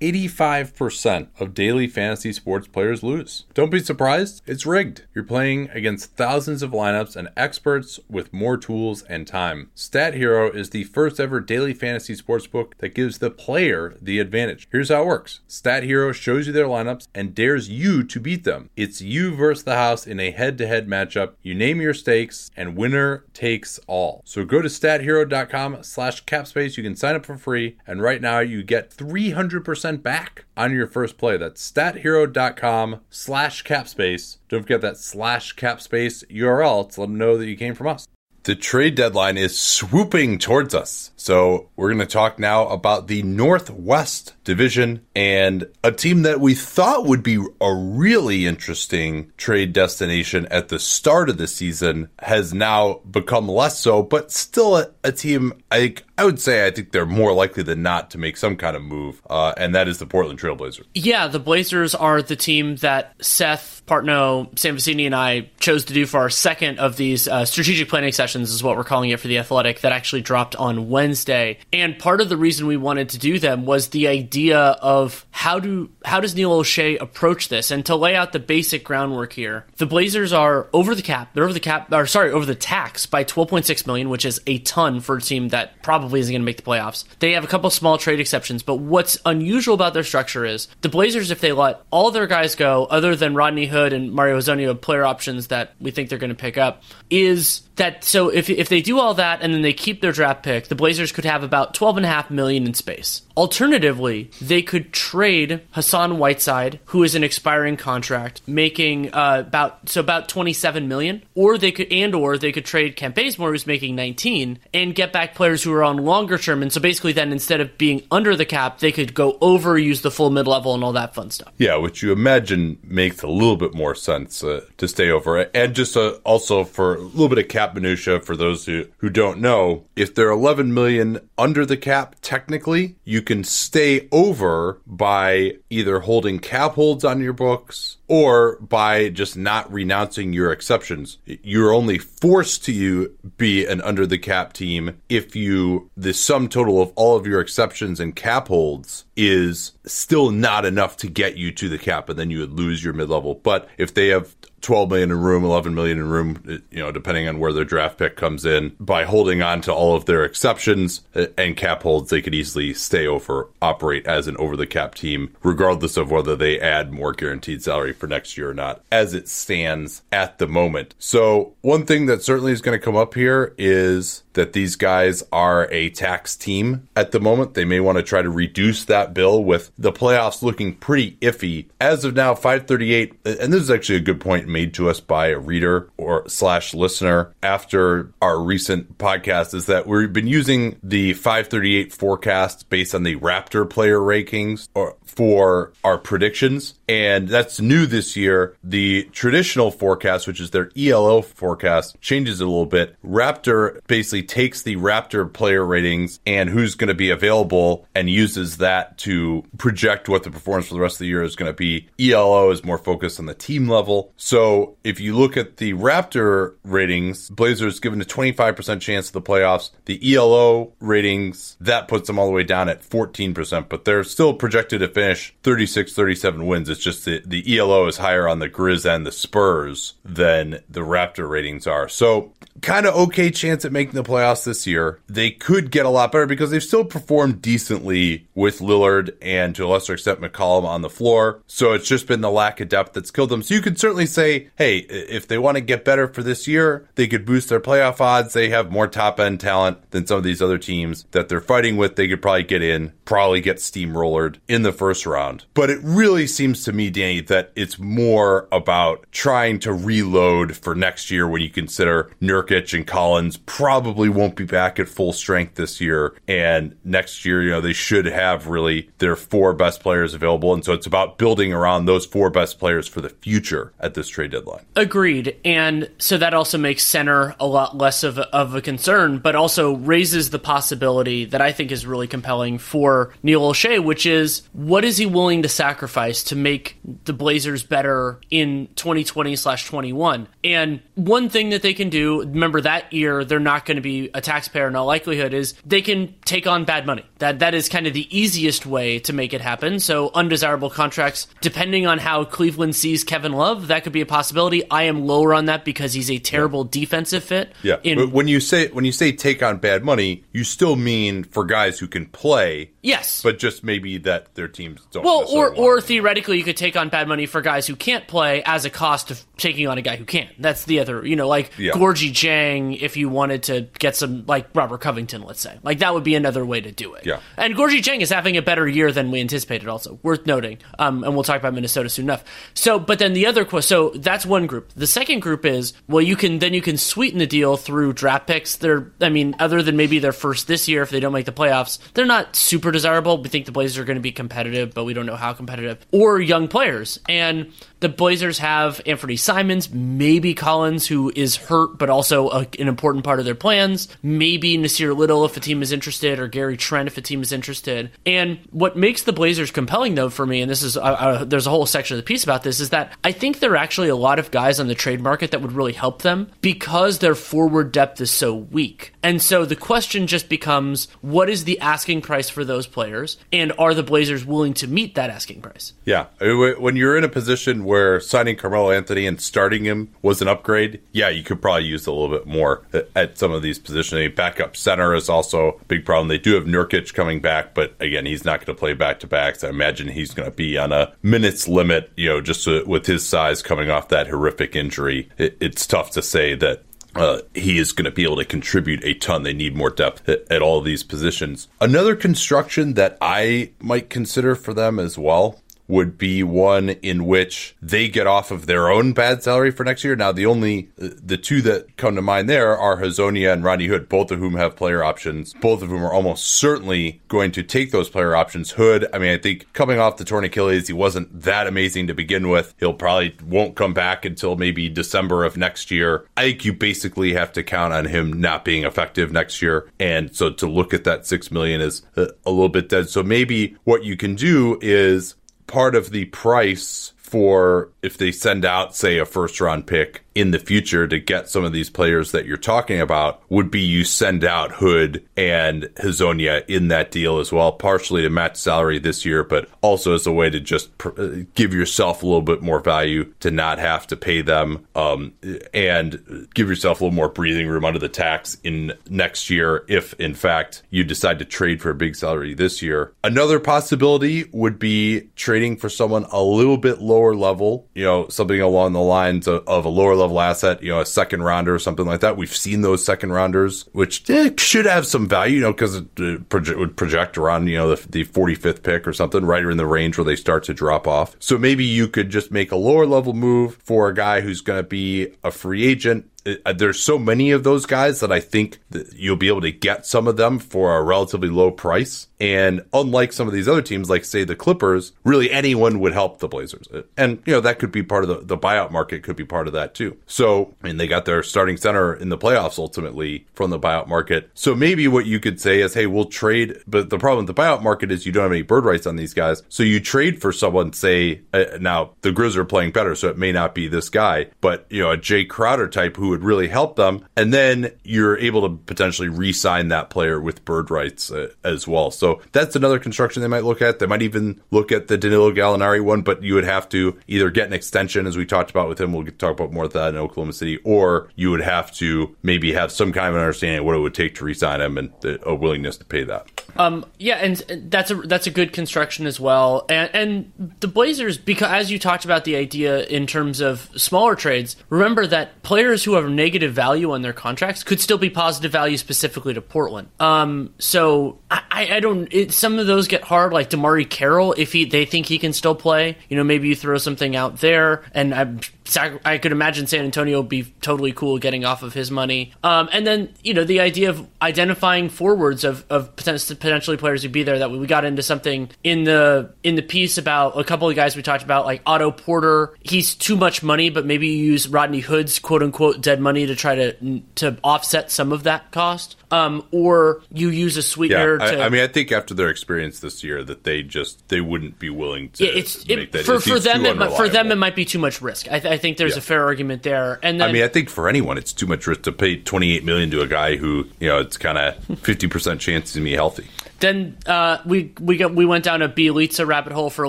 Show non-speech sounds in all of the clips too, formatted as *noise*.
85% of daily fantasy sports players lose. Don't be surprised, it's rigged. You're playing against thousands of lineups and experts with more tools and time. Stat Hero is the first ever daily fantasy sports book that gives the player the advantage. Here's how it works Stat Hero shows you their lineups and dares you to beat them. It's you versus the house in a head to head matchup. You name your stakes, and winner takes all. So go to stathero.com slash capspace. You can sign up for free, and right now you get 300% back on your first play. That's stathero.com slash capspace. Don't forget that slash capspace URL to let them know that you came from us. The trade deadline is swooping towards us. So, we're going to talk now about the Northwest Division and a team that we thought would be a really interesting trade destination at the start of the season has now become less so, but still a, a team I I would say I think they're more likely than not to make some kind of move, uh, and that is the Portland Trailblazers. Yeah, the Blazers are the team that Seth Partnow, Sam Vecenie, and I chose to do for our second of these uh, strategic planning sessions, is what we're calling it for the Athletic, that actually dropped on Wednesday. And part of the reason we wanted to do them was the idea of how do how does Neil Olshey approach this, and to lay out the basic groundwork here. The Blazers are over the cap. They're over the cap, or sorry, over the tax by 12.6 million, which is a ton for a team that probably isn't going to make the playoffs. They have a couple small trade exceptions, but what's unusual about their structure is the Blazers, if they let all their guys go, other than Rodney Hood and Mario Hezonja, player options that we think they're going to pick up, is that so if, if they do all that and then they keep their draft pick, the Blazers could have about 12.5 million in space. Alternatively, they could trade Hassan Whiteside, who is an expiring contract, making uh, about so about 27 million, or they could and or they could trade Kent Bazemore, who's making 19, and get back players who are on longer term. And so basically, then instead of being under the cap, they could go over, use the full mid level, and all that fun stuff. Yeah, which you imagine makes a little bit more sense uh, to stay over, and just uh, also for a little bit of cap minutia for those who who don't know, if they're 11 million under the cap, technically you can stay over by either holding cap holds on your books or by just not renouncing your exceptions. You're only forced to you be an under the cap team if you the sum total of all of your exceptions and cap holds is still not enough to get you to the cap and then you would lose your mid level. But if they have 12 million in room, 11 million in room, you know, depending on where their draft pick comes in. By holding on to all of their exceptions uh, and cap holds, they could easily stay over, operate as an over the cap team, regardless of whether they add more guaranteed salary for next year or not, as it stands at the moment. So, one thing that certainly is going to come up here is that these guys are a tax team at the moment. They may want to try to reduce that bill with the playoffs looking pretty iffy. As of now, 538, and this is actually a good point made to us by a reader or slash listener after our recent podcast is that we've been using the 538 forecast based on the Raptor player rankings or for our predictions. And that's new this year. The traditional forecast, which is their ELO forecast, changes a little bit. Raptor basically takes the Raptor player ratings and who's going to be available and uses that to project what the performance for the rest of the year is going to be. ELO is more focused on the team level. So if you look at the Raptor ratings, Blazers given a 25% chance of the playoffs. The ELO ratings, that puts them all the way down at 14%, but they're still projected to finish 36 37 wins. It's just the, the ELO is higher on the Grizz and the Spurs than the Raptor ratings are. So kind of okay chance at making the playoffs this year. They could get a lot better because they've still performed decently with Lillard and to a lesser extent McCollum on the floor. So it's just been the lack of depth that's killed them. So you could certainly say, hey, if they want to get better for this year, they could boost their playoff odds. They have more top end talent than some of these other teams that they're fighting with. They could probably get in, probably get steamrollered in the first round. But it really seems to me, Danny, that it's more about trying to reload for next year when you consider Nurkic and Collins probably won't be back at full strength this year. And next year, you know, they should have really their four best players available. And so it's about building around those four best players for the future at this trade deadline. Agreed. And so that also makes center a lot less of a, of a concern, but also raises the possibility that I think is really compelling for Neil Olshey, which is what is he willing to sacrifice to make the Blazers better in 2020 slash 21? And one thing that they can do, remember that year they're not going to be a taxpayer in all likelihood is they can take on bad money. That that is kind of the easiest way to make it happen. So undesirable contracts, depending on how Cleveland sees Kevin Love, that could be a possibility. I am lower on that because he's a terrible yeah. defensive fit. Yeah, in, but when you say when you say take on bad money, you still mean for guys who can play. Yes, but just maybe that their teams don't. Well, or or theoretically, you could take on bad money for guys who can't play as a cost of taking on a guy who can. That's the other, you know, like yeah. Gorgui Dieng. If you wanted to get some, like Robert Covington, let's say, like that would be another way to do it. Yeah, and Gorgui Dieng is having a better year than we anticipated. Also worth noting. Um, and we'll talk about Minnesota soon enough. So, but then the other, so that's one group. The second group is well, you can then you can sweeten the deal through draft picks. They're, I mean, other than maybe their first this year if they don't make the playoffs, they're not super desirable. We think the Blazers are going to be competitive, but we don't know how competitive. Or young players and the Blazers have Anthony Simons, maybe Collins, who is hurt but also a, an important part of their plans. Maybe Nassir Little if a team is interested, or Gary Trent if a team is interested. And what makes the Blazers compelling, though, for me, and this is uh, uh, there's a whole section of the piece about this, is that I think there are actually a lot of guys on the trade market that would really help them because their forward depth is so weak. And so the question just becomes, what is the asking price for those players, and are the Blazers willing to meet that asking price? Yeah, when you're in a position where signing Carmelo Anthony and starting him was an upgrade, yeah, you could probably use a little bit more at some of these positions. Backup center is also a big problem. They do have Nurkic coming back, but again, he's not going to play back to backs. I imagine he's going to be on a minutes limit, you know, just with his size coming off that horrific injury. It, it's tough to say that uh, he is going to be able to contribute a ton. They need more depth at, at all these positions. Another construction that I might consider for them as well would be one in which they get off of their own bad salary for next year. Now, the only the two that come to mind there are Hezonja and Rodney Hood, both of whom have player options. Both of whom are almost certainly going to take those player options. Hood, I mean, I think coming off the torn Achilles, he wasn't that amazing to begin with. He'll probably won't come back until maybe December of next year. I think you basically have to count on him not being effective next year, and so to look at that six million is a, a little bit dead. So maybe what you can do is part of the price for if they send out, say, a first round pick in the future to get some of these players that you're talking about would be you send out Hood and Hezonja in that deal as well, partially to match salary this year, but also as a way to just pr- uh, give yourself a little bit more value to not have to pay them um, and give yourself a little more breathing room under the tax in next year if, in fact, you decide to trade for a big salary this year. Another possibility would be trading for someone a little bit lower level, you know, something along the lines of, of a lower level asset, you know, a second rounder or something like that. We've seen those second rounders, which eh, should have some value, you know, because it proje- would project around, you know, the, the 45th pick or something, right in the range where they start to drop off. So maybe you could just make a lower level move for a guy who's going to be a free agent there's so many of those guys that I think that you'll be able to get some of them for a relatively low price. And unlike some of these other teams, like say the Clippers, really anyone would help the Blazers. And, you know, that could be part of the, the buyout market could be part of that too. So, I mean, they got their starting center in the playoffs ultimately from the buyout market. So maybe what you could say is, hey, we'll trade. But the problem with the buyout market is you don't have any bird rights on these guys. So you trade for someone, say, uh, now the Grizz are playing better, so it may not be this guy, but, you know, a Jae Crowder type who would really help them. And then you're able to potentially re sign that player with bird rights uh, as well. So that's another construction they might look at. They might even look at the Danilo Gallinari one, but you would have to either get an extension, as we talked about with him. We'll talk about more of that in Oklahoma City, or you would have to maybe have some kind of an understanding of what it would take to re sign him and a willingness to pay that. Um, yeah, and that's a that's a good construction as well. And and the Blazers, because as you talked about the idea in terms of smaller trades, remember that players who have negative value on their contracts could still be positive value specifically to Portland. Um, so I, I don't. It, some of those get hard, like DeMarre Carroll. If he they think he can still play, you know, maybe you throw something out there, and I'm I could imagine San Antonio would be totally cool getting off of his money. Um, and then, you know, the idea of identifying forwards of, of potentially players who'd be there that we got into something in the in the piece about a couple of guys we talked about, like Otto Porter. He's too much money, but maybe you use Rodney Hood's quote unquote dead money to try to to offset some of that cost. Um, or you use a Yeah, sweetener I, to. I mean, I think after their experience this year, that they just they wouldn't be willing to Yeah, it's make it, that for it's for them. It, might- for them, it might be too much risk. I, th- I think there's Yeah. a fair argument there. And then, I mean, I think for anyone, it's too much risk to pay twenty eight million to a guy who you know it's kind of *laughs* fifty percent chance to be healthy. then uh, we we got we went down a Bjelica rabbit hole for a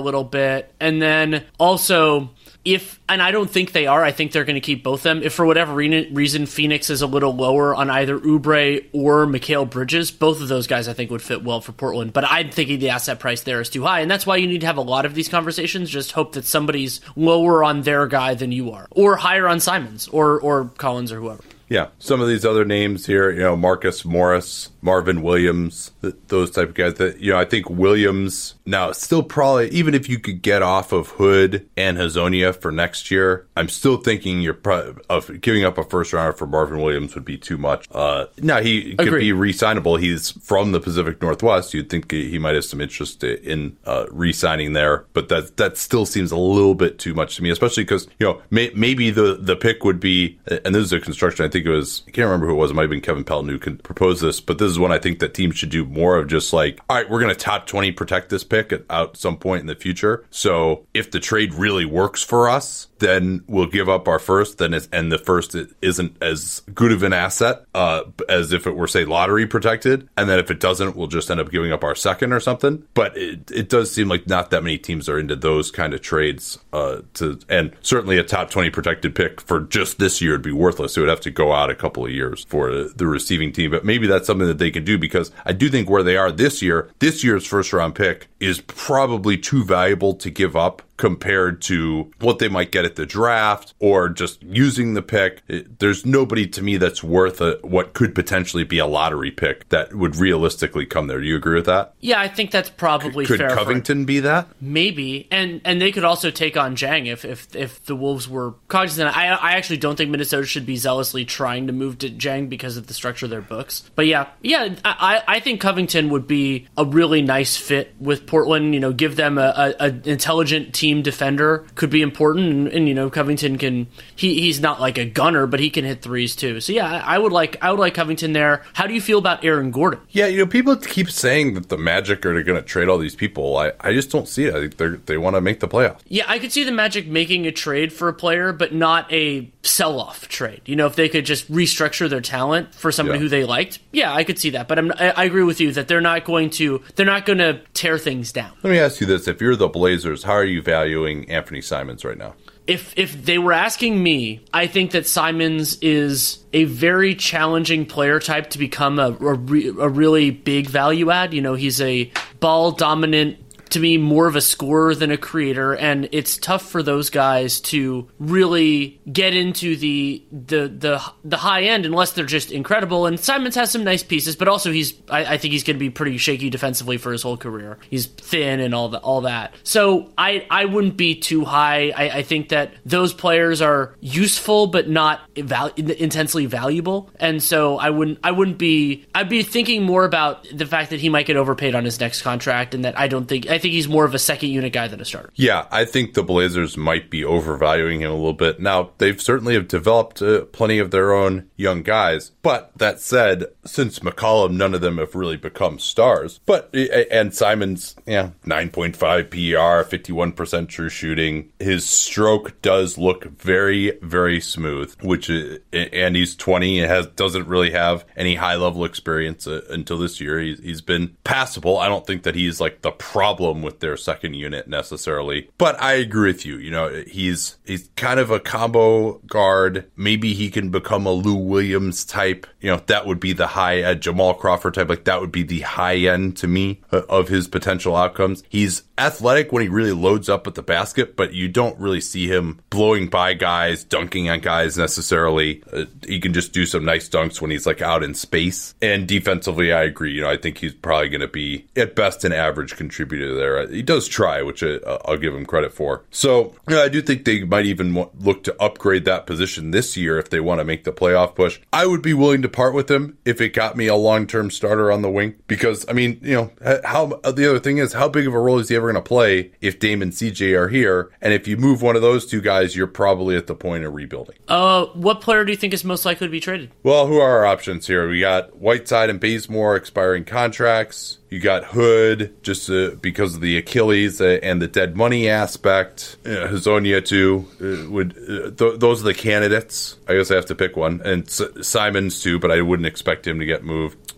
little bit, and then also if and I don't think they are. I think they're going to keep both them. If for whatever re- reason Phoenix is a little lower on either Oubre or Mikal Bridges, both of those guys I think would fit well for Portland. But I'm thinking the asset price there is too high, and that's why you need to have a lot of these conversations. Just hope that somebody's lower on their guy than you are, or higher on Simons or or Collins or whoever. Yeah, some of these other names here, you know, Marcus Morris, Marvin Williams, th- those type of guys. That you know, I think Williams now still probably even if you could get off of Hood and Hezonja for next year, I'm still thinking you're pro- of giving up a first rounder for Marvin Williams would be too much. Uh, now he could Agreed. be re-signable. He's from the Pacific Northwest. You'd think he might have some interest in uh, re-signing there, but that that still seems a little bit too much to me, especially because you know may, maybe the the pick would be, and this is a construction. I think it was I can't remember who it was. It might have been Kevin Pelton who could propose this, but this is one I think that teams should do more of. Just like, all right, we're going to top twenty protect this pick at out some point in the future. So if the trade really works for us, then we'll give up our first. Then and the first isn't as good of an asset uh, as if it were say lottery protected. And then if it doesn't, we'll just end up giving up our second or something. But it, it does seem like not that many teams are into those kind of trades. Uh, to and certainly a top twenty protected pick for just this year would be worthless. It would have to go out a couple of years for the receiving team. But maybe that's something that they can do because I do think where they are this year, this year's first round pick is probably too valuable to give up compared to what they might get at the draft or just using the pick. It- there's nobody to me that's worth a, what could potentially be a lottery pick that would realistically come there. Do you agree with that? Yeah, I think that's probably Could fair. for- Covington be that? Maybe, and and they could also take on Dieng if if, if the Wolves were cognizant. I I actually don't think Minnesota should be zealously trying to move to Dieng because of the structure of their books. But yeah, yeah, I I think Covington would be a really nice fit with Portland. You know, give them a, a, a intelligent team defender could be important, and, and you know Covington can he he's not like a gunner, but he can hit threes too. So yeah, I, I would like I would like Covington there. How do you feel about Aaron Gordon? Yeah, you know, people keep saying that the Magic are going to trade all these people. I, I just don't see it. I think they they want to make the playoffs. Yeah, I could see the Magic making a trade for a player, but not a sell off trade. You know, if they could just restructure their talent for somebody Yeah. who they liked, yeah, I could see that. But I'm, I, I agree with you that they're not going to they're not going to tear things down. Let me ask you this: If you're the Blazers, how are you valuing Anthony Simons right now? If if they were asking me, I think that Simons is a very challenging player type to become a a, re, a really big value add. You know, he's a ball dominant to me more of a scorer than a creator and it's tough for those guys to really get into the the the the high end unless they're just incredible. And Simons has some nice pieces but also he's I, I think he's going to be pretty shaky defensively for his whole career. He's thin and all that all that. So I I wouldn't be too high. I, I think that those players are useful but not intensely valuable. And so I wouldn't I wouldn't be I'd be thinking more about the fact that he might get overpaid on his next contract and that I don't think I think he's more of a second unit guy than a starter. Yeah, I think the Blazers might be overvaluing him a little bit. Now, they've certainly have developed uh, plenty of their own young guys. But that said, since McCollum, none of them have really become stars. But and Simons, yeah, 9.5 PER, 51% true shooting. His stroke does look very, very smooth, which is, and he's 20 and has doesn't really have any high level experience uh, until this year. He's, he's been passable. I don't think that he's like the problem with their second unit necessarily. But I agree with you. You know, he's he's kind of a combo guard. Maybe he can become a Lou Williams type. You know, that would be the high end Jamal Crawford type. Like that would be the high end to me uh, of his potential outcomes. He's athletic when he really loads up at the basket, but you don't really see him blowing by guys, dunking on guys necessarily. Uh, he can just do some nice dunks when he's like out in space. And defensively, I agree. You know, I think he's probably going to be at best an average contributor there. He does try, which I, I'll give him credit for. So yeah, I do think they might even look to upgrade that position this year if they want to make the playoff push. I would be willing to part with him if it got me a long term starter on the wing because I mean, you know, how the other thing is how big of a role is he ever going to play if Dame and CJ are here? And if you move one of those two guys, you're probably at the point of rebuilding. Uh, what player do you think is most likely to be traded? Well, who are our options here? We got Whiteside and Bazemore expiring contracts. You got Hood just uh, because of the Achilles uh, and the dead money aspect. Uh, Hezonja too uh, would. Uh, th- those are the candidates. I guess I have to pick one, and S- Simons too. But I wouldn't expect him to get moved.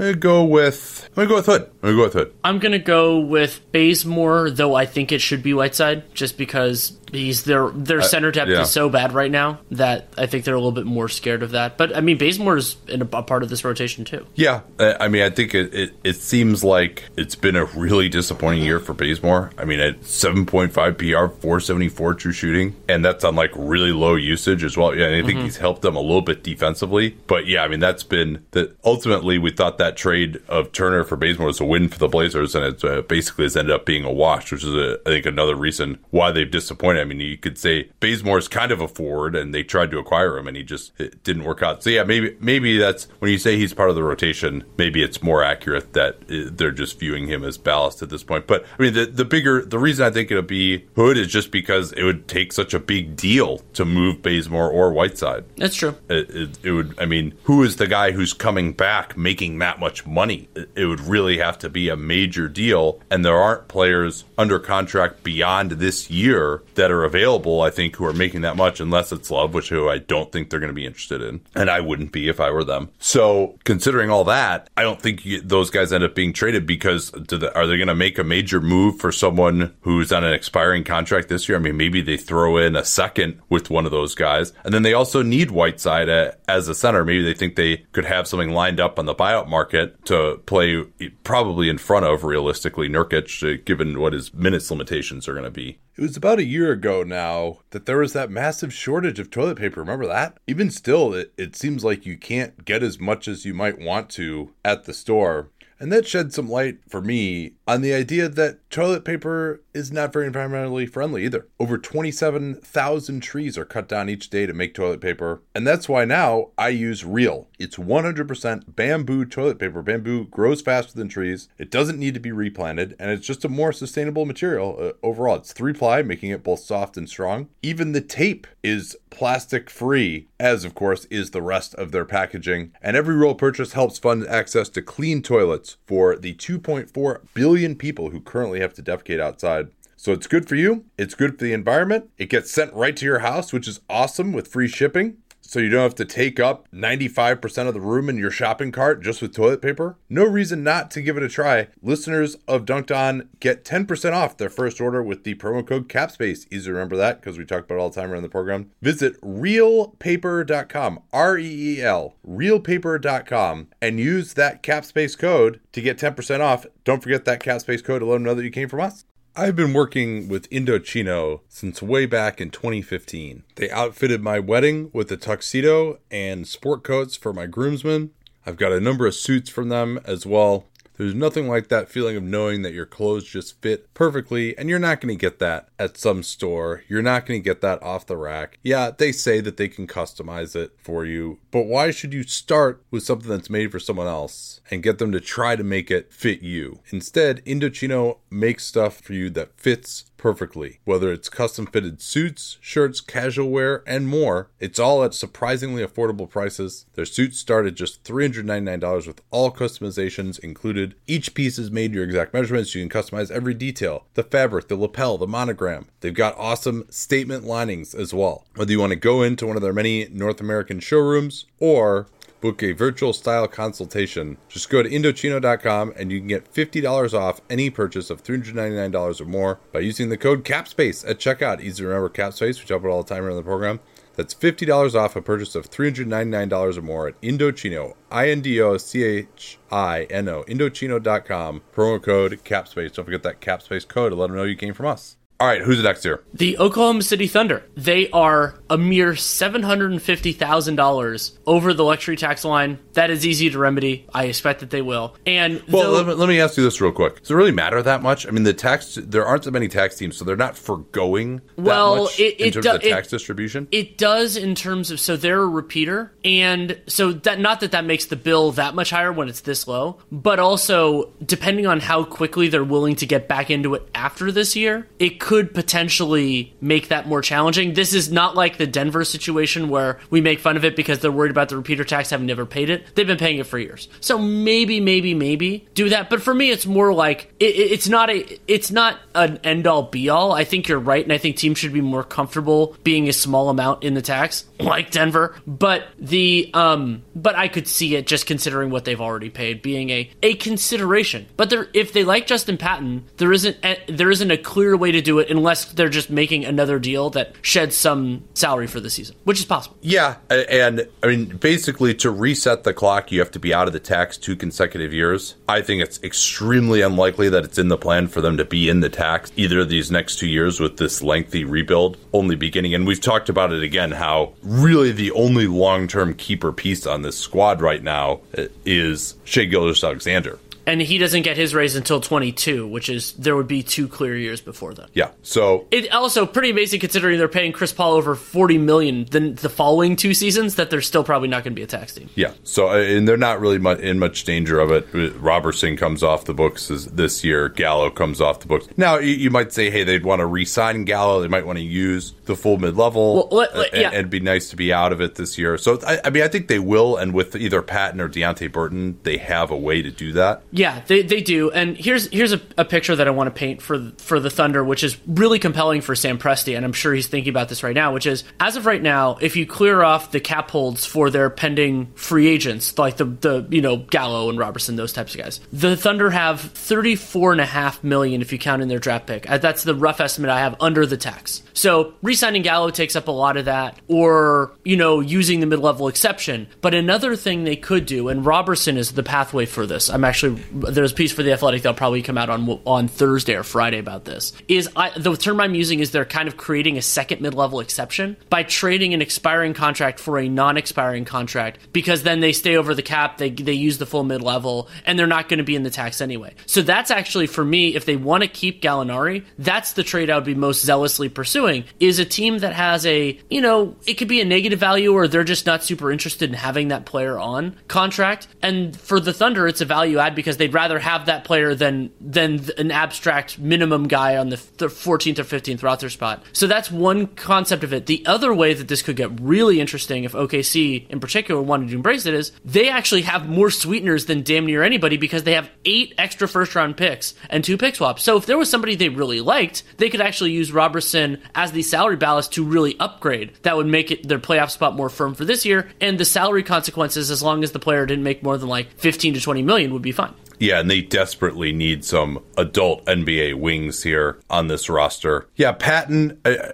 I'm go with. I'm gonna go with Hood. I'm gonna go with Hood. I'm gonna go with Bazemore, though I think it should be Whiteside, just because he's their their center depth yeah. is so bad right now that I think they're a little bit more scared of that. But I mean, Bazemore is in a, a part of this rotation too. Yeah, I mean, I think it, it, it seems like it's been a really disappointing year for Bazemore. I mean, at 7.5 PR, 474 true shooting, and that's on like really low usage as well. Yeah, and I think he's helped them a little bit defensively. But yeah, I mean, that's been that ultimately we thought that trade of Turner for Bazemore was a win for the Blazers, and it uh, basically has ended up being a wash, which is, a, I think, another reason why they've disappointed. I mean, you could say Bazemore is kind of a forward, and they tried to acquire him, and he just it didn't work out. So yeah, maybe maybe that's when you say he's part of the rotation. Maybe it's more accurate that uh, they're just viewing him as ballast at this point. But I mean, the the bigger the reason I think it'll be Hood is just because it would take such a big deal to move Bazemore or Whiteside. That's true. It, it, it would. I mean, who is the guy who's coming back making that much money? It, it would really have to be a major deal, and there aren't players under contract beyond this year that are available. I think who are making that much, unless it's Love, which who I don't think they're going to be interested in, and I wouldn't be if I were them. So, considering all that, I don't think you, those guys end up being traded because the, are they going to make a major move for someone who's on an expiring contract this year? I mean, maybe they throw in a second with one of those guys, and then they also need Whiteside a, as a center. Maybe they think they could have something lined up on the buyout market to play probably in front of realistically Nurkic, uh, given what his minutes limitations are going to be. It was about a year ago now that there was that massive shortage of toilet paper. Remember that? Even still, it, it seems like you can't get as much as you might want to at the store. And that shed some light for me on the idea that toilet paper is not very environmentally friendly either. Over 27,000 trees are cut down each day to make toilet paper. And that's why now I use Reel. It's 100% bamboo toilet paper. Bamboo grows faster than trees. It doesn't need to be replanted, and it's just a more sustainable material uh, overall. It's three ply, making it both soft and strong. Even the tape is plastic free, as of course is the rest of their packaging. And every roll purchase helps fund access to clean toilets for the 2.4 billion people who currently have to defecate outside. So it's good for you, it's good for the environment. It gets sent right to your house, which is awesome with free shipping. So you don't have to take up 95% of the room in your shopping cart just with toilet paper? No reason not to give it a try. Listeners of Dunc'd On get 10% off their first order with the promo code CAPSPACE. Easy to remember that because we talk about it all the time around the program. Visit reelpaper.com, R E E L, reelpaper.com, and use that CAPSPACE code to get 10% off. Don't forget that CAPSPACE code to let them know that you came from us. I've been working with Indochino since way back in 2015. They outfitted my wedding with a tuxedo and sport coats for my groomsmen. I've got a number of suits from them as well. There's nothing like that feeling of knowing that your clothes just fit perfectly, and you're not going to get that at some store. You're not going to get that off the rack. Yeah, they say that they can customize it for you, but why should you start with something that's made for someone else and get them to try to make it fit you? Instead, Indochino makes stuff for you that fits perfectly. Whether it's custom fitted suits, shirts, casual wear, and more, it's all at surprisingly affordable prices. Their suits start at just $399 with all customizations included. Each piece is made to your exact measurements. You can customize every detail the fabric, the lapel, the monogram. They've got awesome statement linings as well. Whether you want to go into one of their many North American showrooms or book a virtual style consultation. Just go to Indochino.com and you can get $50 off any purchase of $399 or more by using the code CAPSPACE at checkout. Easy to remember CAPSPACE, we talk about all the time around the program. That's $50 off a purchase of $399 or more at Indochino, I N D O C H I N O, Indochino.com, promo code CAPSPACE. Don't forget that CAPSPACE code to let them know you came from us. All right, who's next here? The Oklahoma City Thunder. They are a mere $750,000 over the luxury tax line. That is easy to remedy. I expect that they will. And Well, though- let, me, let me ask you this real quick. Does it really matter that much? I mean, the tax there aren't that many tax teams, so they're not foregoing that Well, much it- in terms do- of the it- tax distribution. It does in terms of so they're a repeater, and so that not that that makes the bill that much higher when it's this low, but also depending on how quickly they're willing to get back into it after this year, it could potentially make that more challenging. This is not like the Denver situation where we make fun of it because they're worried about the repeater tax having never paid it. They've been paying it for years, so maybe, maybe, maybe do that. But for me, it's more like it, it- it's not a it's not an end all be all. I think you're right, and I think teams should be more comfortable being a small amount in the tax, like Denver. But the um, but I could see it just considering what they've already paid being a a consideration. But there, if they like Justin Patton, there isn't a, there isn't a clear way to do it unless they're just making another deal that sheds some salary for the season, which is possible. Yeah, and I mean, basically, to reset the clock, you have to be out of the tax two consecutive years. I think it's extremely unlikely that it's in the plan for them to be in the tax either of these next two years with this lengthy rebuild only beginning. And we've talked about it again how really the only long term keeper piece on this squad right now uh, is Shai Gilgeous-Alexander. And he doesn't get his raise until 22, which is there would be two clear years before that Yeah, so It also pretty amazing considering they're paying Chris Paul over 40 million the, the following two seasons that they're still probably not going to be a tax team. Yeah. So, uh, and they're not really much, in much danger of it. Uh, Robertson comes off the books this, year. Gallo comes off the books. Now, you, might say, hey, they'd want to re-sign Gallo. They might want to use the full mid-level. Well, let- let- uh, yeah. and, and be nice to be out of it this year. So, I, I mean, I think they will. And with either Patton or Deonte Burton, they have a way to do that. Yeah, they, they do. And here's here's a, a picture that I want to paint for for the Thunder, which is really compelling for Sam Presti, and I'm sure he's thinking about this right now. Which is, as of right now, if you clear off the cap holds for their pending free agents, like the the you know Gallo and Robertson, those types of guys, the Thunder have 34 and a half million if you count in their draft pick. Uh, That's the rough estimate I have under the tax. So re-signing Gallo takes up a lot of that, or you know using the mid-level exception. But another thing they could do, and Robertson is the pathway for this. I'm actually there's a piece for the Athletic that'll probably come out on on Thursday or Friday about this. Is I, the term I'm using is they're kind of creating a second mid-level exception by trading an expiring contract for a non-expiring contract because then they stay over the cap, they they use the full mid-level, and they're not going to be in the tax anyway. So that's actually for me, if they want to keep Gallinari, that's the trade I would be most zealously pursuing. Is a team that has a you know it could be a negative value or they're just not super interested in having that player on contract, and for the Thunder it's a value add because they'd rather have that player than than an abstract minimum guy on the th- 14th or 15th roster spot. So that's one concept of it. The other way that this could get really interesting if OKC in particular wanted to embrace it is they actually have more sweeteners than damn near anybody because they have eight extra first round picks and two pick swaps. So if there was somebody they really liked, they could actually use Robertson as the salary ballast to really upgrade. That would make it their playoff spot more firm for this year and the salary consequences as long as the player didn't make more than like 15 to 20 million would be fine. Yeah, and they desperately need some adult NBA wings here on this roster. Yeah, Patton. I,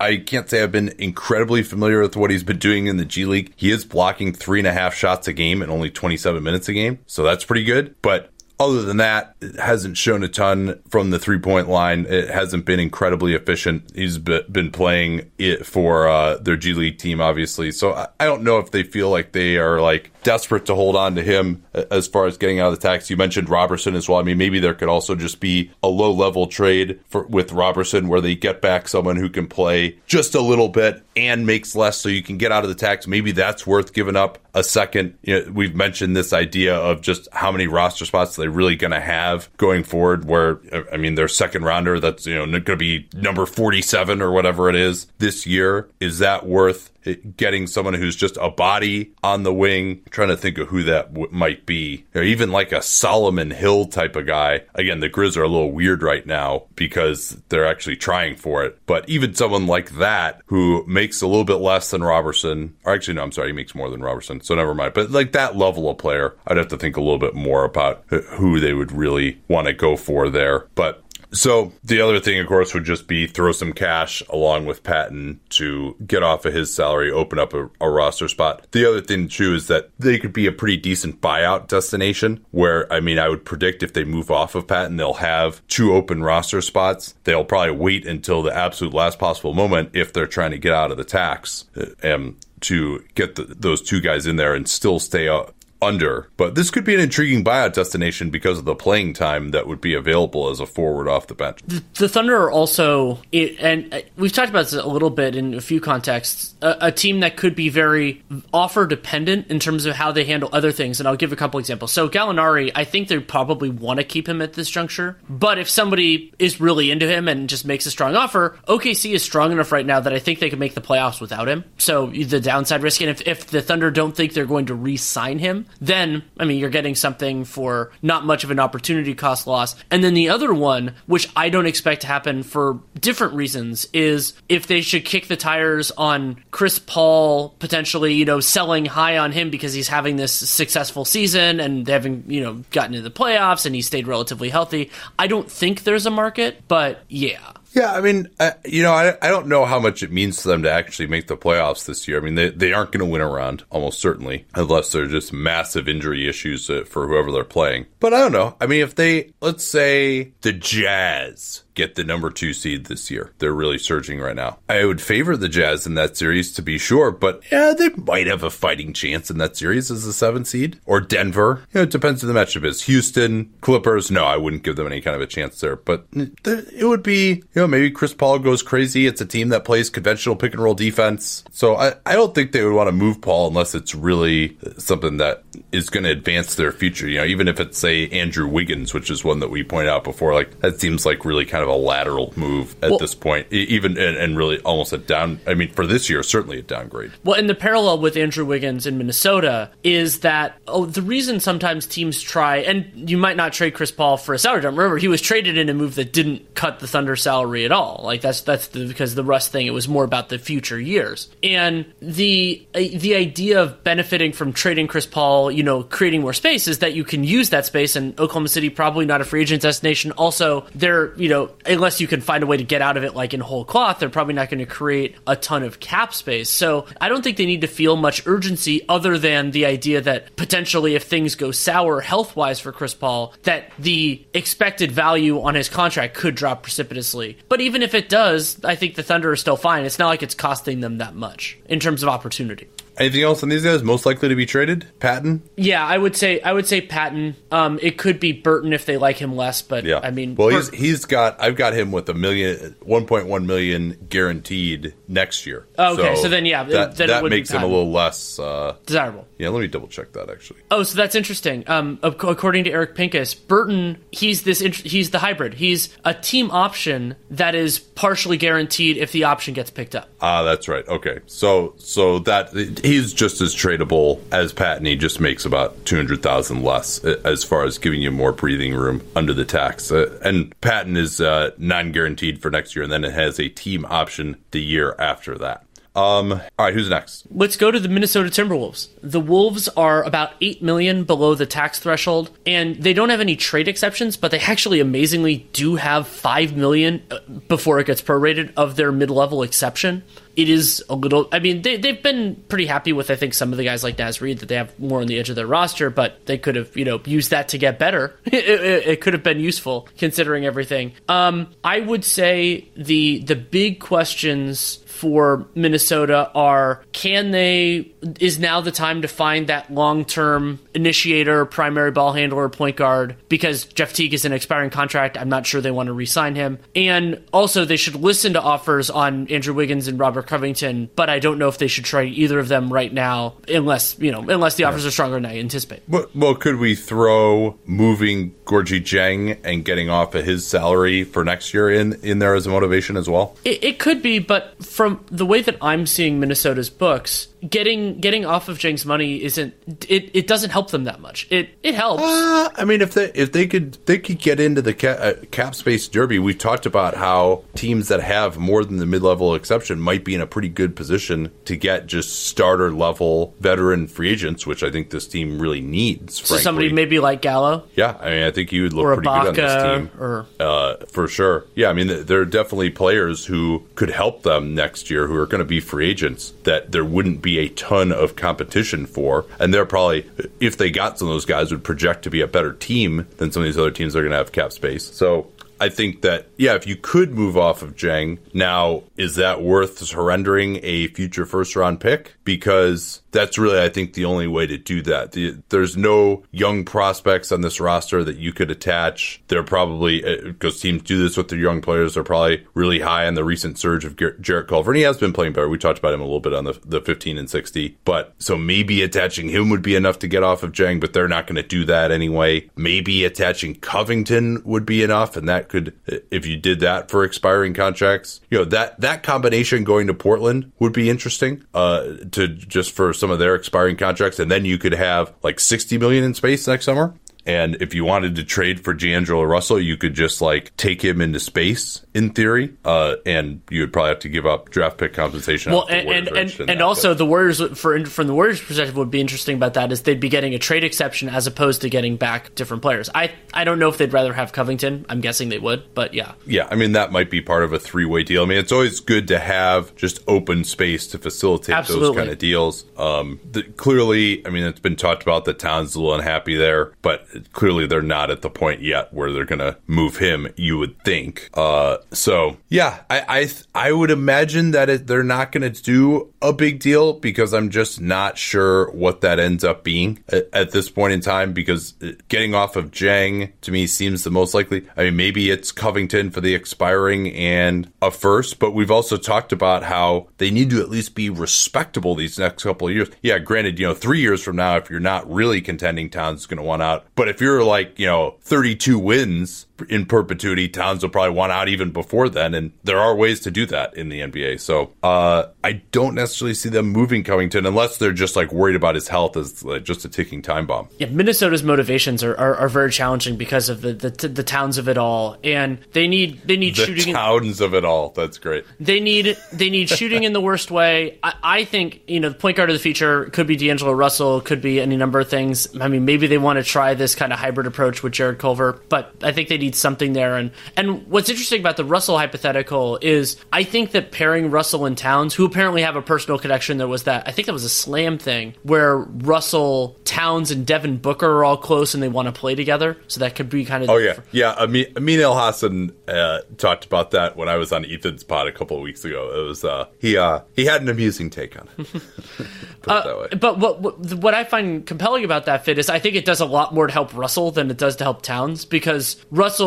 I can't say I've been incredibly familiar with what he's been doing in the G League. He is blocking three and a half shots a game and only 27 minutes a game, so that's pretty good. But other than that, it hasn't shown a ton from the three point line. It hasn't been incredibly efficient. He's been playing it for uh, their G League team, obviously. So I, don't know if they feel like they are like desperate to hold on to him as far as getting out of the tax. You mentioned Robertson as well. I mean, maybe there could also just be a low level trade for with Robertson where they get back someone who can play just a little bit and makes less so you can get out of the tax. Maybe that's worth giving up a second. You know, we've mentioned this idea of just how many roster spots they're really going to have going forward. Where I mean, their second rounder that's you know going to be number forty-seven or whatever it is this year. Is that worth getting someone who's just a body on the wing? trying to think of who that w- might be, or even like a Solomon Hill type of guy. Again, the Grizz are a little weird right now because they're actually trying for it. But even someone like that who makes a little bit less than Robertson, or actually, no, I'm sorry, he makes more than Robertson, so never mind. But like that level of player, I'd have to think a little bit more about who they would really want to go for there. But So the other thing, of course, would just be throw some cash along with Patton to get off of his salary, open up a, a roster spot. The other thing too is that they could be a pretty decent buyout destination. Where I mean, I would predict if they move off of Patton, they'll have two open roster spots. They'll probably wait until the absolute last possible moment if they're trying to get out of the tax. and to get the, those two guys in there and still stay uh, under. But this could be an intriguing buyout destination because of the playing time that would be available as a forward off the bench. The, the Thunder are also, and uh, we've talked about this a little bit in a few contexts, a, a, team that could be very offer dependent in terms of how they handle other things. And I'll give a couple examples. So Gallinari, I think they probably want to keep him at this juncture. But if somebody is really into him and just makes a strong offer, OKC is strong enough right now that I think they can make the playoffs without him. So the downside risk, and if, if the Thunder don't think they're going to re-sign him, then I mean you're getting something for not much of an opportunity cost loss. And then the other one, which I don't expect to happen for different reasons, is if they should kick the tires on Chris Paul potentially, you know, selling high on him because he's having this successful season and they haven't, you know, gotten into the playoffs and he stayed relatively healthy. I don't think there's a market, but yeah. Yeah, I mean, uh, you know, I, I don't know how much it means to them to actually make the playoffs this year. I mean, they, they aren't going to win around, almost certainly, unless they're just massive injury issues uh, for whoever they're playing. But I don't know. I mean, if they, let's say the Jazz get the number two seed this year. They're really surging right now. I would favor the Jazz in that series to be sure, but yeah, they might have a fighting chance in that series as a seven seed. Or Denver. You know, it depends who the matchup is. Houston, Clippers. No, I wouldn't give them any kind of a chance there. But it would be, you know, maybe Chris Paul goes crazy. It's a team that plays conventional pick and roll defense. So I, I don't think they would want to move Paul unless it's really something that is going to advance their future. You know, even if it's say Andrew Wiggins, which is one that we pointed out before, like that seems like really kind of a lateral move at well, this point, even and, and, really almost a down. I mean, for this year, certainly a downgrade. Well, and the parallel with Andrew Wiggins in Minnesota is that oh, the reason sometimes teams try, and you might not trade Chris Paul for a salary jump. Remember, he was traded in a move that didn't cut the Thunder salary at all. Like that's that's the, because the Russ thing. It was more about the future years, and the the idea of benefiting from trading Chris Paul, you know, creating more space is that you can use that space. And Oklahoma City probably not a free agent destination. Also, they're you know unless you can find a way to get out of it like in whole cloth, they're probably not going to create a ton of cap space. So I don't think they need to feel much urgency other than the idea that potentially if things go sour health wise for Chris Paul, that the expected value on his contract could drop precipitously. But even if it does, I think the Thunder are still fine. It's not like it's costing them that much in terms of opportunity. Anything else on these guys most likely to be traded? Patton? Yeah, I would say I would say Patton. Um, it could be Burton if they like him less, but yeah. I mean, well, he's he's got I've got him with a million, one point one million guaranteed next year. okay, so, so then yeah, that, then that makes him a little less uh, desirable. Yeah, let me double check that actually. Oh, so that's interesting. Um, according to Eric Pincus, Burton he's this he's the hybrid. He's a team option that is partially guaranteed if the option gets picked up. Ah, that's right. Okay, so so that he's just as tradable as Patton. He just makes about two hundred thousand less uh, as far as giving you more breathing room under the tax. Uh, and Patton is uh, non-guaranteed for next year, and then it has a team option the year after that. Um, all right, who's next? Let's go to the Minnesota Timberwolves. The Wolves are about 8 million below the tax threshold and they don't have any trade exceptions, but they actually amazingly do have 5 million uh, before it gets prorated of their mid-level exception. It is a little I mean they they've been pretty happy with I think some of the guys like Naz Reid that they have more on the edge of their roster, but they could have, you know, used that to get better. *laughs* it, it, it could have been useful considering everything. Um I would say the the big questions for Minnesota are can they is now the time to find that long-term initiator, primary ball handler, point guard because Jeff Teague is an expiring contract. I'm not sure they want to re-sign him. And also they should listen to offers on Andrew Wiggins and Robert Covington, but I don't know if they should try either of them right now unless, you know, unless the offers are stronger than I anticipate. Well, well could we throw moving Gorgui Dieng and getting off of his salary for next year in in there as a motivation as well? It, it could be, but from the way that I'm seeing Minnesota's books, getting getting getting off of Dieng's money isn't it, it doesn't help them that much. It it helps. Uh, I mean, if they if they could they could get into the cap, uh, cap space derby, we talked about how teams that have more than the mid level exception might be in a pretty good position to get just starter level veteran free agents, which I think this team really needs. So somebody maybe like Gallo. Yeah, I mean, I think he would look pretty good on this team, or uh, for sure. Yeah, I mean, there are definitely players who could help them next year who are going to be free agents that there wouldn't be a ton of competition for, and they're probably if they got some of those guys would project to be a better team than some of these other teams that are going to have cap space. So I think that yeah, if you could move off of Dieng, now is that worth surrendering a future first round pick? Because that's really, I think, the only way to do that. The, there's no young prospects on this roster that you could attach. They're probably because uh, teams do this with their young players. They're probably really high on the recent surge of Ger- Jarrett Culver, and he has been playing better. We talked about him a little bit on the the 15 and 60, but so maybe attaching him would be enough to get off of Dieng, but they're not going to do that anyway. Maybe attaching Covington would be enough, and that could, if you did that for expiring contracts, you know that that combination going to Portland would be interesting. Uh, to just for some of their expiring contracts, and then you could have like 60 million in space next summer. And if you wanted to trade for D'Angelo Russell, you could just like take him into space in theory, uh, and you would probably have to give up draft pick compensation. Well, and and, and, and that, also but. the Warriors, for from the Warriors' perspective, would be interesting about that is they'd be getting a trade exception as opposed to getting back different players. I I don't know if they'd rather have Covington. I'm guessing they would, but yeah, yeah. I mean that might be part of a three way deal. I mean it's always good to have just open space to facilitate Absolutely. those kind of deals. Um, the, clearly, I mean it's been talked about that Towns a little unhappy there, but clearly they're not at the point yet where they're going to move him. You would think. Uh, so yeah, I I, I would imagine that it, they're not going to do a big deal because I'm just not sure what that ends up being at, at, this point in time. Because getting off of Dieng to me seems the most likely. I mean, maybe it's Covington for the expiring and a first, but we've also talked about how they need to at least be respectable these next couple of years. Yeah, granted, you know, three years from now, if you're not really contending, Towns is going to want out. But if you're like, you know, 32 wins in perpetuity, Towns will probably want out even before then. And there are ways to do that in the NBA. So uh, I don't necessarily see them moving Covington unless they're just like worried about his health as like, just a ticking time bomb. Yeah, Minnesota's motivations are, are, are very challenging because of the, the, the towns of it all, and they need they need the shooting towns in, of it all. That's great. They need they need shooting in the worst way. I, I think you know the point guard of the future could be D'Angelo Russell, could be any number of things. I mean, maybe they want to try this kind of hybrid approach with Jarrett Culver, but I think they need something there. And and what's interesting about the Russell hypothetical is I think that pairing Russell and Towns, who apparently have a personal connection, there was that I think that was a slam thing where Russell, Towns, and Devin Booker are all close and they want to play together. So that could be kind of oh yeah yeah. Amin, Amin Elhassan uh, talked about that when I was on Ethan's pod a couple of weeks ago. It was uh, he uh, he had an amusing take on it. *laughs* uh, but what, what what I find compelling about that fit is I think it does a lot more to help Russell than it does to help Towns because Russell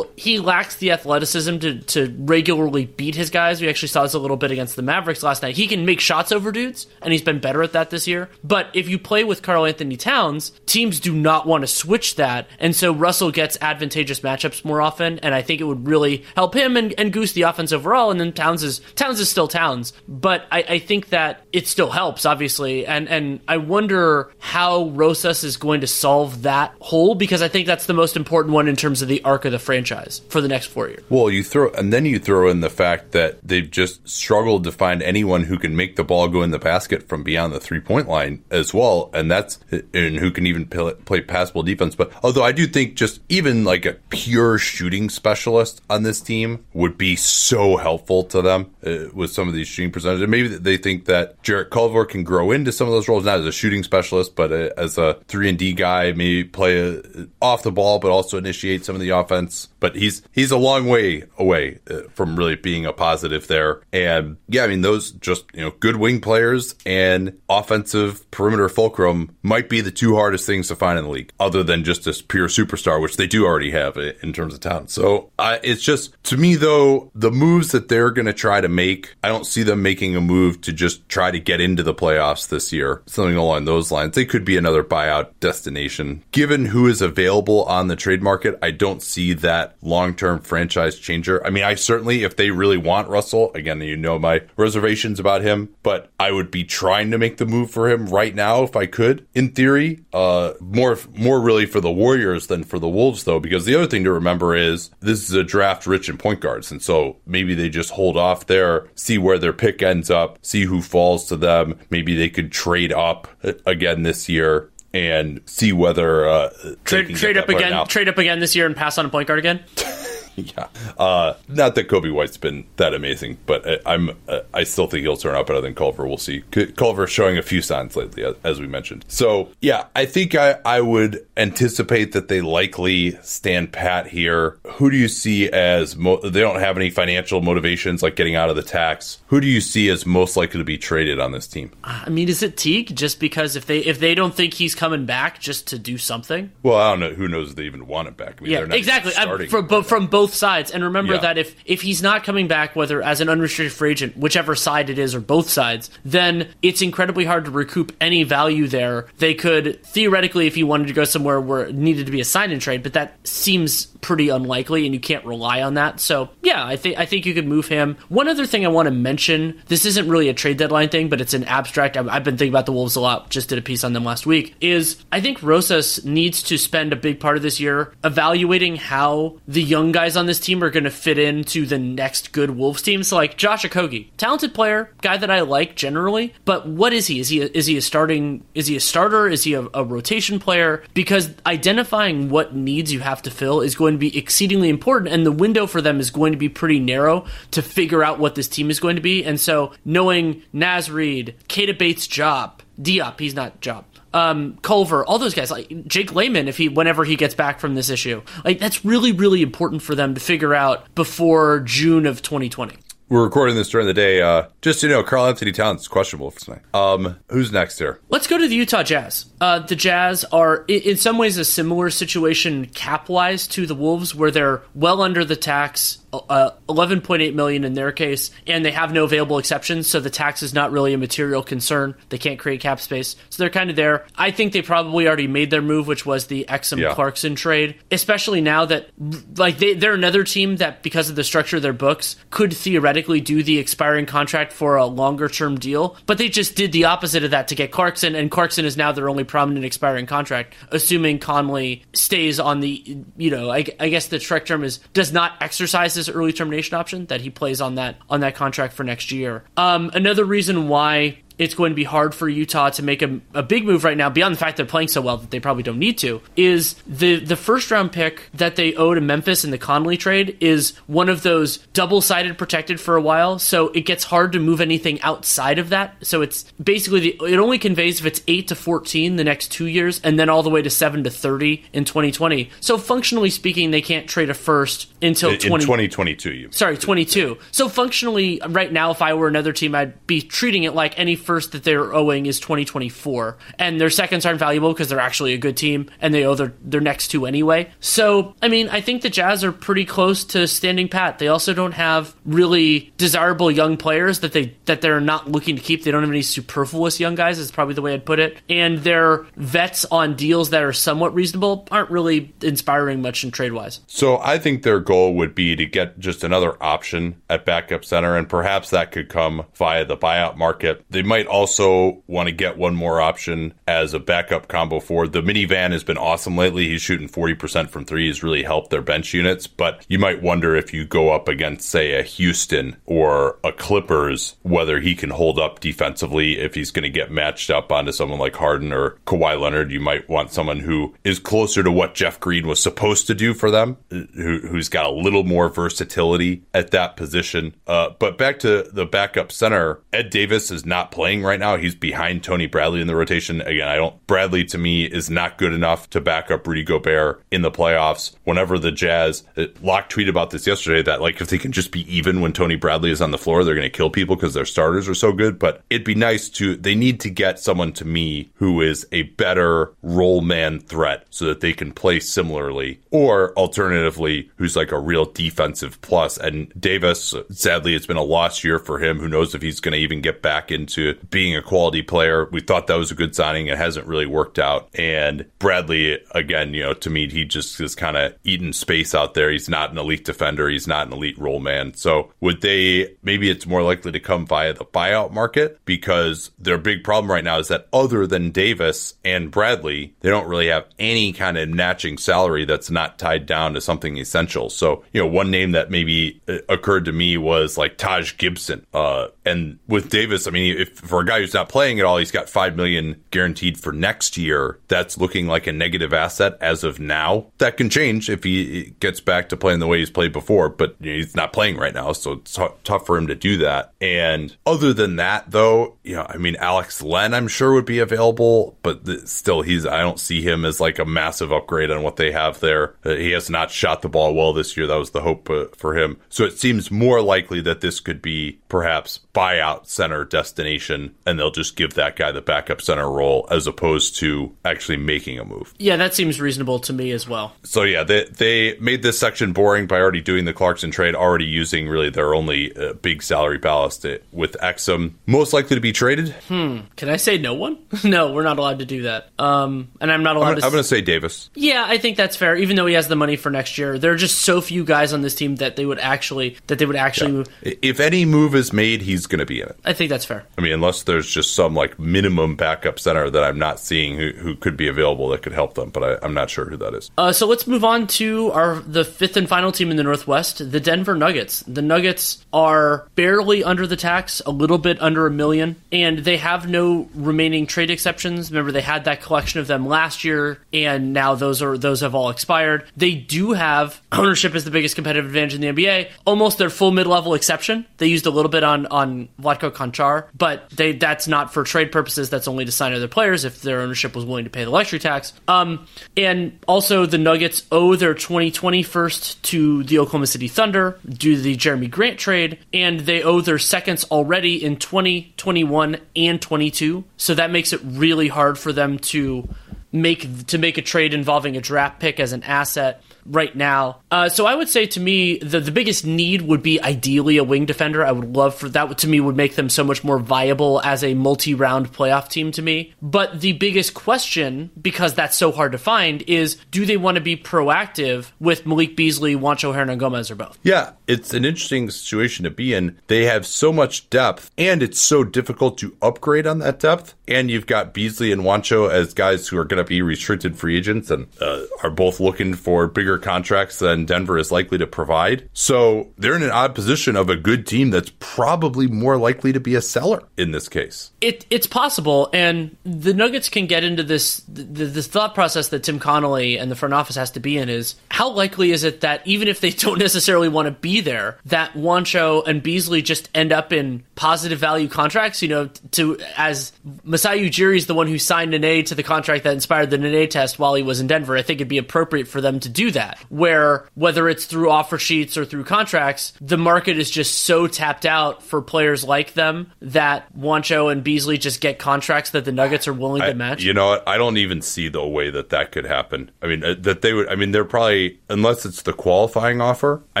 he lacks the athleticism to, to regularly beat his guys. We actually saw this a little bit against the Mavericks last night. He can make shots over dudes, and he's been better at that this year. But if you play with Karl-Anthony Towns, teams do not want to switch that, and so Russell gets advantageous matchups more often. And I think it would really help him and, and goose the offense overall. And then Towns is Towns is still Towns, but I, I think that it still helps, obviously. And and I wonder how Rosas is going to solve that hole because I think that's the most important one in terms of the arc of the franchise franchise for the next four years. Well, you throw and then you throw in the fact that they've just struggled to find anyone who can make the ball go in the basket from beyond the three point line as well, and that's and who can even play, passable defense. But although I do think just even like a pure shooting specialist on this team would be so helpful to them uh, with some of these shooting percentages. And maybe they think that Jarrett Culver can grow into some of those roles, not as a shooting specialist, but a, as a three and D guy, maybe play a, off the ball, but also initiate some of the offense. But he's he's a long way away uh, from really being a positive there. And yeah, I mean those just you know good wing players and offensive perimeter fulcrum might be the two hardest things to find in the league, other than just this pure superstar, which they do already have in terms of talent. So I, it's just to me though the moves that they're going to try to make, I don't see them making a move to just try to get into the playoffs this year, something along those lines. They could be another buyout destination. Given who is available on the trade market, I don't see that long term franchise changer. I mean, I certainly, if they really want Russell, again, you know my reservations about him, but I would be trying to make the move for him right now if I could, in theory. Uh, more, more really for the Warriors than for the Wolves, though, because the other thing to remember is this is a draft rich in point guards. And so maybe they just hold off there, see where their pick ends up, see who falls to them. Maybe they could trade up again this year and see whether uh, trade, trade up again, trade up again this year, and pass on a point guard again. *laughs* *laughs* yeah. Uh, not that Coby White's been that amazing, but I'm uh, I still think he'll turn out better than Culver. We'll see. Culver showing a few signs lately, as we mentioned. So yeah, I think I, I would anticipate that they likely stand pat here. Who do you see as mo- they don't have any financial motivations like getting out of the tax? Who do you see as most likely to be traded on this team? I mean, is it Teague? Just because if they if they don't think he's coming back, just to do something? Well, I don't know. Who knows if they even want it back? I mean, yeah, exactly. from, but from both both sides. And remember yeah. that if if he's not coming back, whether as an unrestricted free agent, whichever side it is, or both sides, then it's incredibly hard to recoup any value there. They could theoretically, if he wanted to go somewhere where it needed to be a sign and trade, but that seems pretty unlikely, and you can't rely on that. So yeah, I think I think you could move him. One other thing I want to mention: this isn't really a trade deadline thing, but it's an abstract. I've been thinking about the Wolves a lot. Just did a piece on them last week. Is I think Rosas needs to spend a big part of this year evaluating how the young guys on this team are going to fit into the next good Wolves team. So like Josh Okogie, talented player, guy that I like generally, but what is he? Is he a, is he a starting? Is he a starter? Is he a, a rotation player? Because identifying what needs you have to fill is going to be exceedingly important, and the window for them is going to be pretty narrow to figure out what this team is going to be. And so, knowing Naz Reid, Keita Bates Job, Diop, he's not Job. Um, Culver, all those guys, like Jake Layman, if he whenever he gets back from this issue, like that's really really important for them to figure out before June of 2020 we're recording this during the day. Uh, just you know, Karl-Anthony Towns is questionable for tonight. Um, who's next here? Let's go to the Utah Jazz. Uh, the Jazz are, in some ways, a similar situation cap wise to the Wolves, where they're well under the tax uh, 11.8 million in their case, and they have no available exceptions, so the tax is not really a material concern. They can't create cap space, so they're kind of there. I think they probably already made their move, which was the Exum yeah. Clarkson trade, especially now that like they, they're another team that because of the structure of their books could theoretically do the expiring contract for a longer term deal, but they just did the opposite of that to get Clarkson, and Clarkson is now their only prominent expiring contract, assuming Conley stays on the you know I, I guess the correct term is does not exercise his early termination option that he plays on that on that contract for next year. Um, another reason why it's going to be hard for Utah to make a, a big move right now, beyond the fact they're playing so well that they probably don't need to, is the the first round pick that they owe to Memphis in the Conley trade is one of those double sided protected for a while, so it gets hard to move anything outside of that. So it's basically the, it only conveys if it's eight to fourteen the next two years, and then all the way to seven to thirty in 2020. So functionally speaking, they can't trade a first until in, 20, 2022. You sorry, 22. So functionally, right now, if I were another team, I'd be treating it like any first that they're owing is 2024, and their seconds aren't valuable because they're actually a good team and they owe their, their next two anyway. So, I mean, I think the Jazz are pretty close to standing pat. They also don't have really desirable young players that they that they're not looking to keep. They don't have any superfluous young guys. Is probably the way I'd put it. And their vets on deals that are somewhat reasonable aren't really inspiring much in trade wise. So I think their goal would be to get just another option at backup center, and perhaps that could come via the buyout market. They might also also want to get one more option as a backup combo forward. The minivan has been awesome lately. He's shooting 40% from three. He's really helped their bench units. But you might wonder if you go up against, say, a Houston or a Clippers, whether he can hold up defensively if he's going to get matched up onto someone like Harden or Kawhi Leonard. You might want someone who is closer to what Jeff Green was supposed to do for them, who, has got a little more versatility at that position. Uh, but back to the backup center, Ed Davis is not playing right now. He's behind Tony Bradley in the rotation. Again, I don't, Bradley to me is not good enough to back up Rudy Gobert in the playoffs. Whenever the Jazz, uh, Locke tweeted about this yesterday that like if they can just be even when Tony Bradley is on the floor, they're going to kill people because their starters are so good. But it'd be nice to, they need to get someone to me who is a better roll man threat so that they can play similarly. Or alternatively, who's like a real defensive plus. And Davis, sadly, it's been a lost year for him. Who knows if he's going to even get back into being a quality player. We thought that was a good signing. It hasn't really worked out. And Bradley, again, you know, to me, he just is kind of eating space out there. He's not an elite defender. He's not an elite roll man. So would they, maybe it's more likely to come via the buyout market because their big problem right now is that other than Davis and Bradley, they don't really have any kind of matching salary that's not tied down to something essential. So, you know, one name that maybe uh, occurred to me was like Taj Gibson. Uh, and with Davis, I mean, if for a guy who's not playing at all, he's got five million guaranteed for next year. That's looking like a negative asset as of now. That can change if he gets back to playing the way he's played before, but he's not playing right now, so it's t- tough for him to do that. And other than that, though, you know, I mean, Alex Len, I'm sure would be available, but th- still, he's I don't see him as like a massive upgrade on what they have there. Uh, he has not shot the ball well this year. That was the hope uh, for him. So it seems more likely that this could be perhaps buyout center destination, and they'll just give that guy the backup center role as opposed to actually making a move. Yeah, that seems reasonable to me as well. So yeah, they they made this section boring by already doing the Clarkson trade, already using really their only uh, big salary ballast with Exum, most likely to be traded. Hmm. Can I say no one? *laughs* no, we're not allowed to do that. Um, and I'm not allowed I'm to. I'm going to say Davis. Yeah, I think that's fair. Even though he has the money for next year, there are just so few guys on this team that they would actually that they would actually. Yeah. If any move is made, he's going to be in it. I think that's fair. I mean, unless there's just some like minimum backup center that I'm not seeing who, who could be available that could help them, but I, am not sure who that is. Uh, so let's move on to our the fifth and final team in the Northwest, the Denver Nuggets. The Nuggets are barely under the tax, a little bit under a million, and they have no remaining trade exceptions. Remember, they had that collection of them last year, and now those are those have all expired. They do have ownership as the biggest competitive advantage in the NBA, almost their full mid level exception. They used a little bit on on Vlatko Čančar, but they that's not for trade purposes. That's only to sign other players if their ownership was willing to pay the luxury tax. Um, and also the Nuggets owe their 2020 first to the Oklahoma City Thunder due to the Jerami Grant trade, and they owe their seconds already in 2021 and 22. So that makes it really hard for them to make to make a trade involving a draft pick as an asset right now. Uh, so I would say to me, the, the biggest need would be ideally a wing defender. I would love for that to me would make them so much more viable as a multi round playoff team to me. But the biggest question, because that's so hard to find, is do they want to be proactive with Malik Beasley, Juancho Hernangomez, or both? Yeah, it's an interesting situation to be in. They have so much depth, and it's so difficult to upgrade on that depth. And you've got Beasley and Juancho as guys who are going to be restricted free agents and uh, are both looking for bigger contracts than Denver is likely to provide. So they're in an odd position of a good team that's probably more likely to be a seller in this case. It, it's possible, and the Nuggets can get into this this thought process that Tim Connolly and the front office has to be in is how likely is it that even if they *laughs* don't necessarily want to be there, that Juancho and Beasley just end up in positive value contracts? You know, to as Masai Ujiri is the one who signed Nene to the contract that inspired the Nene test while he was in Denver. I think it'd be appropriate for them to do that. Where whether it's through offer sheets or through contracts, the market is just so tapped out for players like them that Juancho and Beasley just get contracts that the Nuggets are willing I, to match. You know what? I don't even see the way that that could happen. I mean, uh, that they would. I mean, they're probably unless it's the qualifying offer. I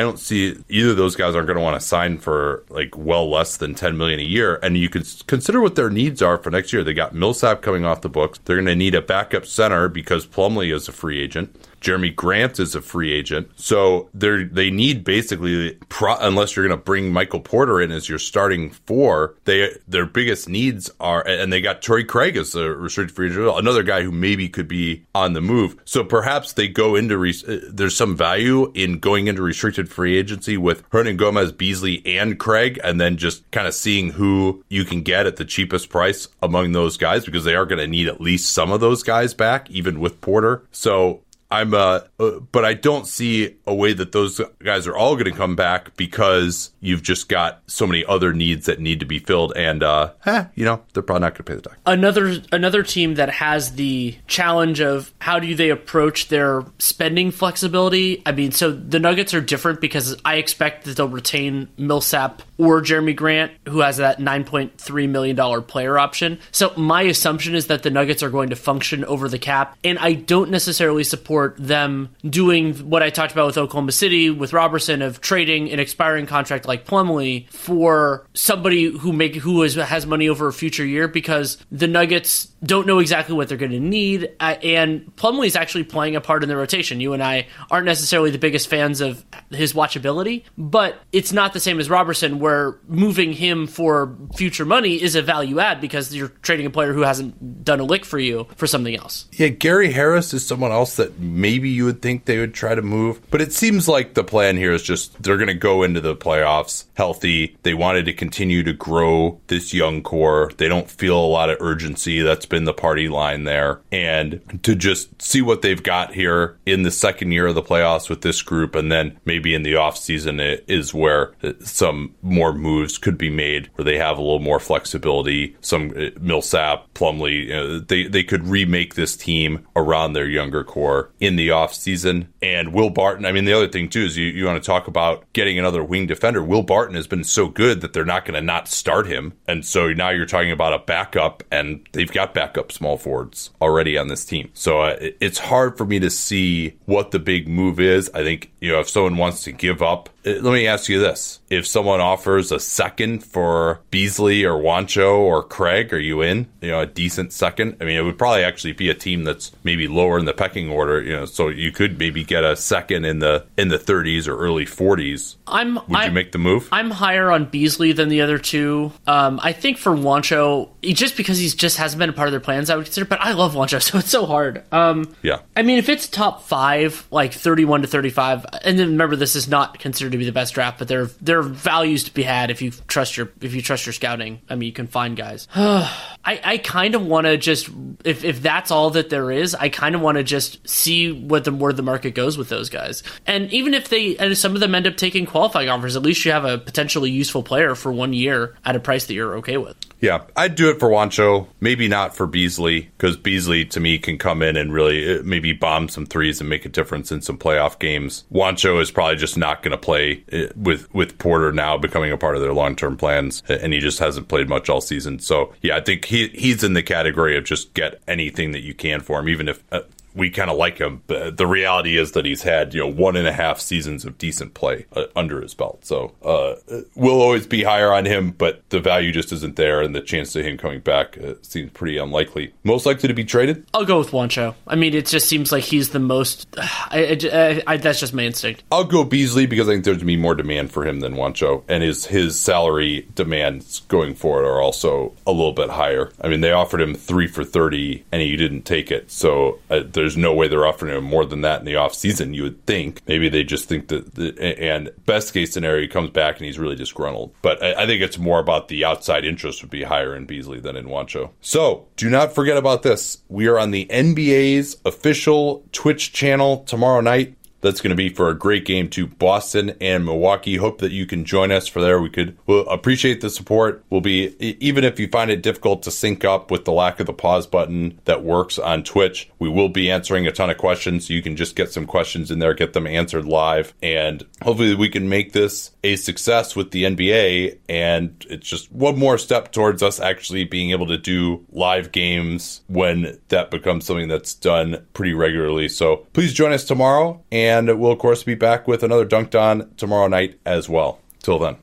don't see either of those guys aren't going to want to sign for like well less than ten million a year. And you could consider what their needs are for next year. They got Millsap coming off the books. They're going to need a backup center because Plumlee is a free agent. Jerami Grant is a free agent, so they they need basically pro, unless you're going to bring Michael Porter in as your starting four. They their biggest needs are, and they got Torrey Craig as a restricted free agent, another guy who maybe could be on the move. So perhaps they go into re, uh, there's some value in going into restricted free agency with Hernangomez, Beasley, and Craig, and then just kind of seeing who you can get at the cheapest price among those guys because they are going to need at least some of those guys back, even with Porter. So I'm uh, uh, but I don't see a way that those guys are all going to come back because you've just got so many other needs that need to be filled, and uh, eh, you know they're probably not going to pay the tax. Another another team that has the challenge of how do they approach their spending flexibility? I mean, so the Nuggets are different because I expect that they'll retain Millsap or Jerami Grant, who has that nine point three million dollar player option. So my assumption is that the Nuggets are going to function over the cap, and I don't necessarily support support them doing what I talked about with Oklahoma City with Roberson of trading an expiring contract like Plumlee for somebody who make who is, has money over a future year because the Nuggets don't know exactly what they're going to need, uh, and Plumlee is actually playing a part in the rotation. You and I aren't necessarily the biggest fans of his watchability, but it's not the same as Roberson where moving him for future money is a value add because you're trading a player who hasn't done a lick for you for something else. Yeah, Gary Harris is someone else that maybe you would think they would try to move, but it seems like the plan here is just they're going to go into the playoffs healthy. They wanted to continue to grow this young core. They don't feel a lot of urgency. That's been the party line there. And to just see what they've got here in the second year of the playoffs with this group, and then maybe in the offseason is where some more moves could be made where they have a little more flexibility. Some uh, Millsap, Plumlee, you know, they, they could remake this team around their younger core in the offseason. And Will Barton, I mean, the other thing too is you, you want to talk about getting another wing defender. Will Barton has been so good that they're not going to not start him. And so now you're talking about a backup, and they've got backup small forwards already on this team. So uh, it's hard for me to see what the big move is. I think, you know, if someone wants to give up let me ask you this. If someone offers a second for Beasley or Juancho or Craig, are you in? You know, a decent second? I mean, it would probably actually be a team that's maybe lower in the pecking order, you know, so you could maybe get a second in the in the 30s or early 40s. I'm Would I'm, you make the move? I'm higher on Beasley than the other two. Um, I think for Juancho, just because he's just hasn't been a part of their plans, I would consider, but I love Juancho, *laughs* so it's so hard. Um, yeah. I mean, if it's top 5, like 31 to 35, and then remember this is not considered to be the best draft, but there there are values to be had if you trust your if you trust your scouting. I mean, you can find guys. *sighs* I I kind of want to just if if that's all that there is, I kind of want to just see what the where the market goes with those guys. And even if they and some of them end up taking qualifying offers, at least you have a potentially useful player for one year at a price that you're okay with. Yeah, I'd do it for Juancho. Maybe not for Beasley because Beasley to me can come in and really uh, maybe bomb some threes and make a difference in some playoff games. Juancho is probably just not going to play uh, with with Porter now becoming a part of their long term plans, and he just hasn't played much all season. So yeah, I think he he's in the category of just get anything that you can for him, even if uh, we kind of like him. But the reality is that he's had you know one and a half seasons of decent play uh, under his belt. So uh, we'll always be higher on him, but the value just isn't there, and the chance of him coming back uh, seems pretty unlikely. Most likely to be traded. I'll go with Juancho. I mean, it just seems like he's the most. *sighs* I, I, I, that's just my instinct. I'll go Beasley because I think there's be more demand for him than Juancho, and his his salary demands going forward are also a little bit higher. I mean, they offered him three for thirty, and he didn't take it. So uh, there's no way they're offering him more than that in the offseason, you would think. Maybe they just think that, the, and best case scenario, he comes back and he's really disgruntled. But I, I, think it's more about the outside interest would be higher in Beasley than in Juancho. So do not forget about this. We are on the NBA's official Twitch channel tomorrow night. That's going to be for a great game to Boston and Milwaukee. Hope that you can join us for there. We could we'll appreciate the support. We'll be even if you find it difficult to sync up with the lack of the pause button that works on Twitch. We will be answering a ton of questions, you can just get some questions in there, get them answered live, and hopefully we can make this a success with the NBA. And it's just one more step towards us actually being able to do live games when that becomes something that's done pretty regularly. So please join us tomorrow and and we'll, of course, be back with another Dunc'd On tomorrow night as well. Till then.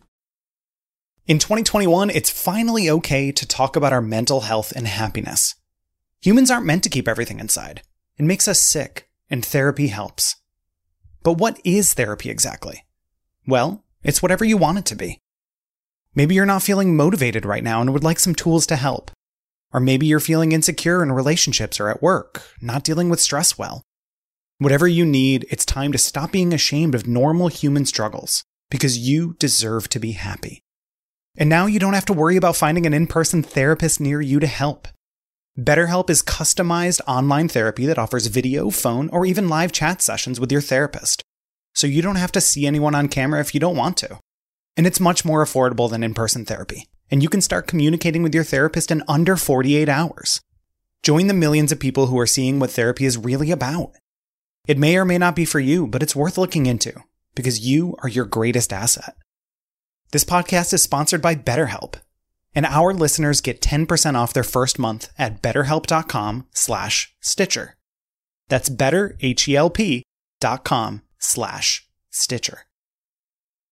In 2021, it's finally okay to talk about our mental health and happiness. Humans aren't meant to keep everything inside. It makes us sick, and therapy helps. But what is therapy exactly? Well, it's whatever you want it to be. Maybe you're not feeling motivated right now and would like some tools to help. Or maybe you're feeling insecure in relationships or at work, not dealing with stress well. Whatever you need, it's time to stop being ashamed of normal human struggles because you deserve to be happy. And now you don't have to worry about finding an in person therapist near you to help. BetterHelp is customized online therapy that offers video, phone, or even live chat sessions with your therapist. So you don't have to see anyone on camera if you don't want to. And it's much more affordable than in person therapy. And you can start communicating with your therapist in under 48 hours. Join the millions of people who are seeing what therapy is really about. It may or may not be for you, but it's worth looking into because you are your greatest asset. This podcast is sponsored by BetterHelp, and our listeners get 10% off their first month at betterhelp.com slash Stitcher. That's betterhelp.com slash Stitcher.